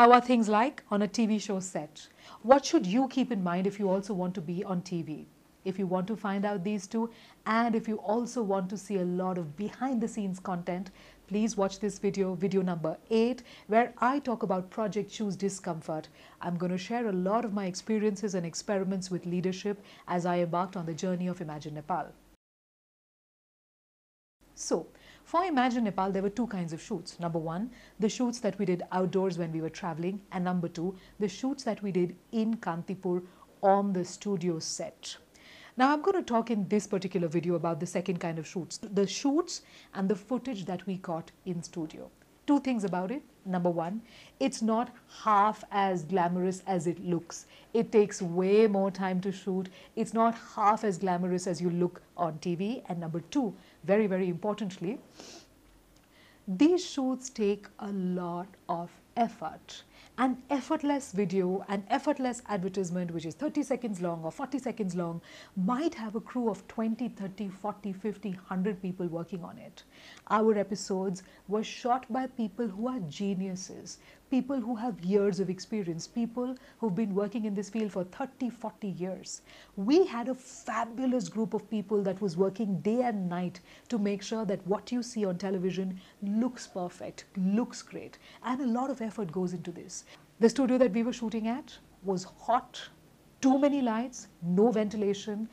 How are things like on a TV show set? What should you keep in mind if you also want to be on TV? If you want to find out these two, and if you also want to see a lot of behind the scenes content, please watch this video, video number 8, where I talk about Project Choose Discomfort. I'm going to share a lot of my experiences and experiments with leadership as I embarked on the journey of Imagine Nepal. So, for Imagine Nepal, there were two kinds of shoots. Number one, the shoots that we did outdoors when we were traveling, and number two, the shoots that we did in Kantipur on the studio set. Now, I'm going to talk in this particular video about the second kind of shoots, the shoots and the footage that we caught in studio. Two things about it. Number one, it's not half as glamorous as it looks. It takes way more time to shoot. It's not half as glamorous as you look on TV. And number two, very, very importantly, these shoots take a lot of effort. An effortless video, an effortless advertisement, which is 30 seconds long or 40 seconds long, might have a crew of 20, 30, 40, 50, 100 people working on it. Our episodes were shot by people who are geniuses, people who have years of experience, people who've been working in this field for 30, 40 years. We had a fabulous group of people that was working day and night to make sure that what you see on television looks perfect, looks great, and a lot of effort goes into this. The studio that we were shooting at was hot, too many lights, no ventilation,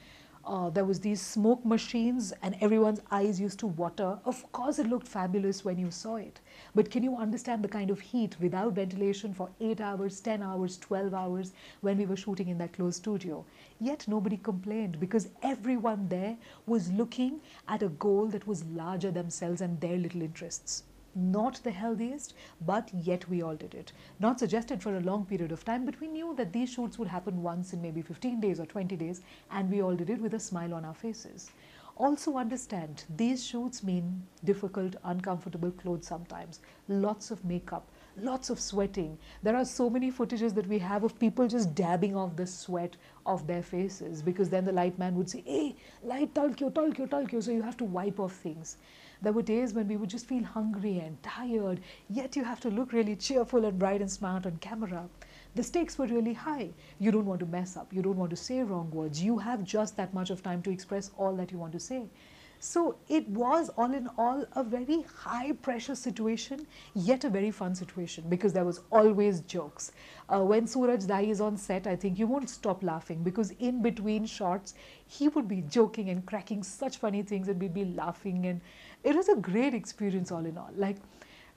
uh, there was these smoke machines and everyone's eyes used to water. Of course, it looked fabulous when you saw it. But can you understand the kind of heat without ventilation for 8 hours, 10 hours, 12 hours when we were shooting in that closed studio? Yet nobody complained because everyone there was looking at a goal that was larger themselves and their little interests not the healthiest, but yet we all did it. Not suggested for a long period of time, but we knew that these shoots would happen once in maybe 15 days or 20 days, and we all did it with a smile on our faces. Also understand, these shoots mean difficult, uncomfortable clothes sometimes, lots of makeup, lots of sweating. There are so many footages that we have of people just dabbing off the sweat of their faces because then the light man would say, hey, light talkyo, talkyo, talkyo. So you have to wipe off things. There were days when we would just feel hungry and tired, yet you have to look really cheerful and bright and smart on camera. The stakes were really high. You don't want to mess up. You don't want to say wrong words. You have just that much of time to express all that you want to say. So it was all in all a very high pressure situation, yet a very fun situation because there was always jokes. Uh, when Suraj Dai is on set, I think you won't stop laughing because in between shots, he would be joking and cracking such funny things and we'd be laughing. And it was a great experience all in all. Like,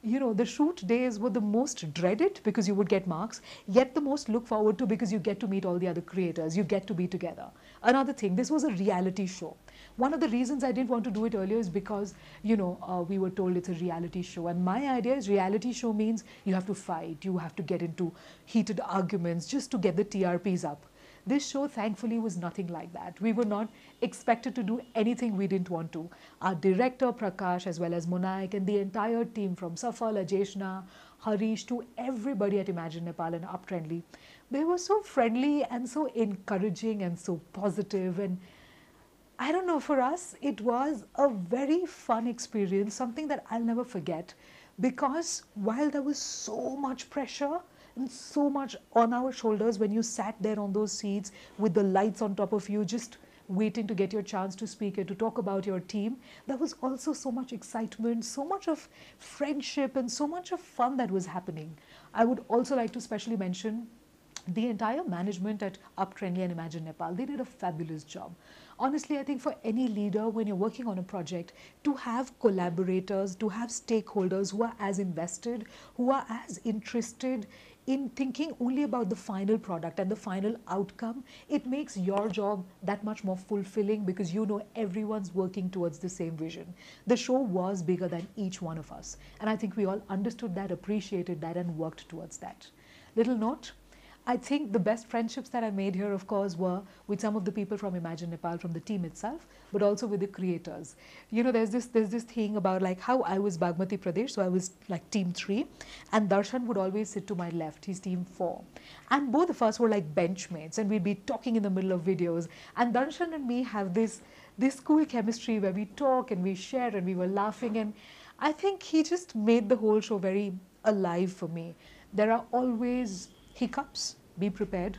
you know, the shoot days were the most dreaded because you would get marks, yet the most look forward to because you get to meet all the other creators, you get to be together. Another thing, this was a reality show. One of the reasons I didn't want to do it earlier is because, you know, uh, we were told it's a reality show. And my idea is reality show means you have to fight, you have to get into heated arguments just to get the TRPs up. This show, thankfully, was nothing like that. We were not expected to do anything we didn't want to. Our director, Prakash, as well as Monaik, and the entire team from Safal, Ajeshna, Harish, to everybody at Imagine Nepal and Uptrendly, they were so friendly and so encouraging and so positive and I don't know, for us, it was a very fun experience, something that I'll never forget. Because while there was so much pressure so much on our shoulders when you sat there on those seats with the lights on top of you, just waiting to get your chance to speak and to talk about your team, there was also so much excitement, so much of friendship, and so much of fun that was happening. I would also like to specially mention the entire management at Uptrendly and Imagine Nepal, they did a fabulous job. Honestly, I think for any leader, when you're working on a project, to have collaborators, to have stakeholders who are as invested, who are as interested in thinking only about the final product and the final outcome, it makes your job that much more fulfilling because you know everyone's working towards the same vision. The show was bigger than each one of us. And I think we all understood that, appreciated that, and worked towards that. Little note I think the best friendships that I made here, of course, were with some of the people from Imagine Nepal, from the team itself, but also with the creators. You know, there's this there's this thing about like how I was Bagmati Pradesh, so I was like team three, and Darshan would always sit to my left. He's team four, and both of us were like benchmates, and we'd be talking in the middle of videos. And Darshan and me have this this cool chemistry where we talk and we share and we were laughing and I think he just made the whole show very alive for me. There are always hiccups. Be prepared.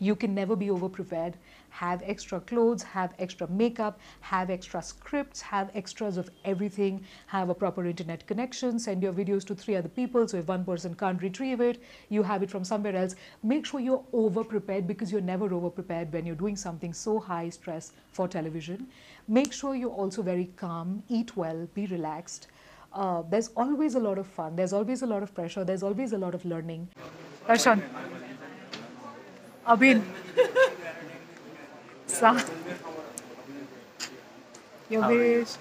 You can never be over prepared. Have extra clothes, have extra makeup, have extra scripts, have extras of everything, have a proper internet connection, send your videos to three other people. So if one person can't retrieve it, you have it from somewhere else. Make sure you're over prepared because you're never over prepared when you're doing something so high stress for television. Make sure you're also very calm, eat well, be relaxed. Uh, there's always a lot of fun, there's always a lot of pressure, there's always a lot of learning. Darshan. Abhin. Sa. Yogesh.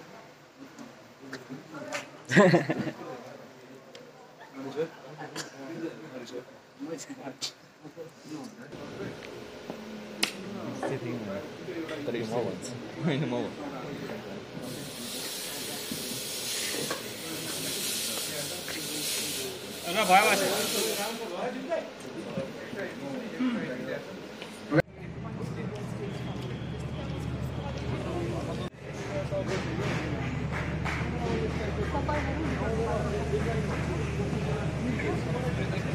Three more ones. Three more ones. うん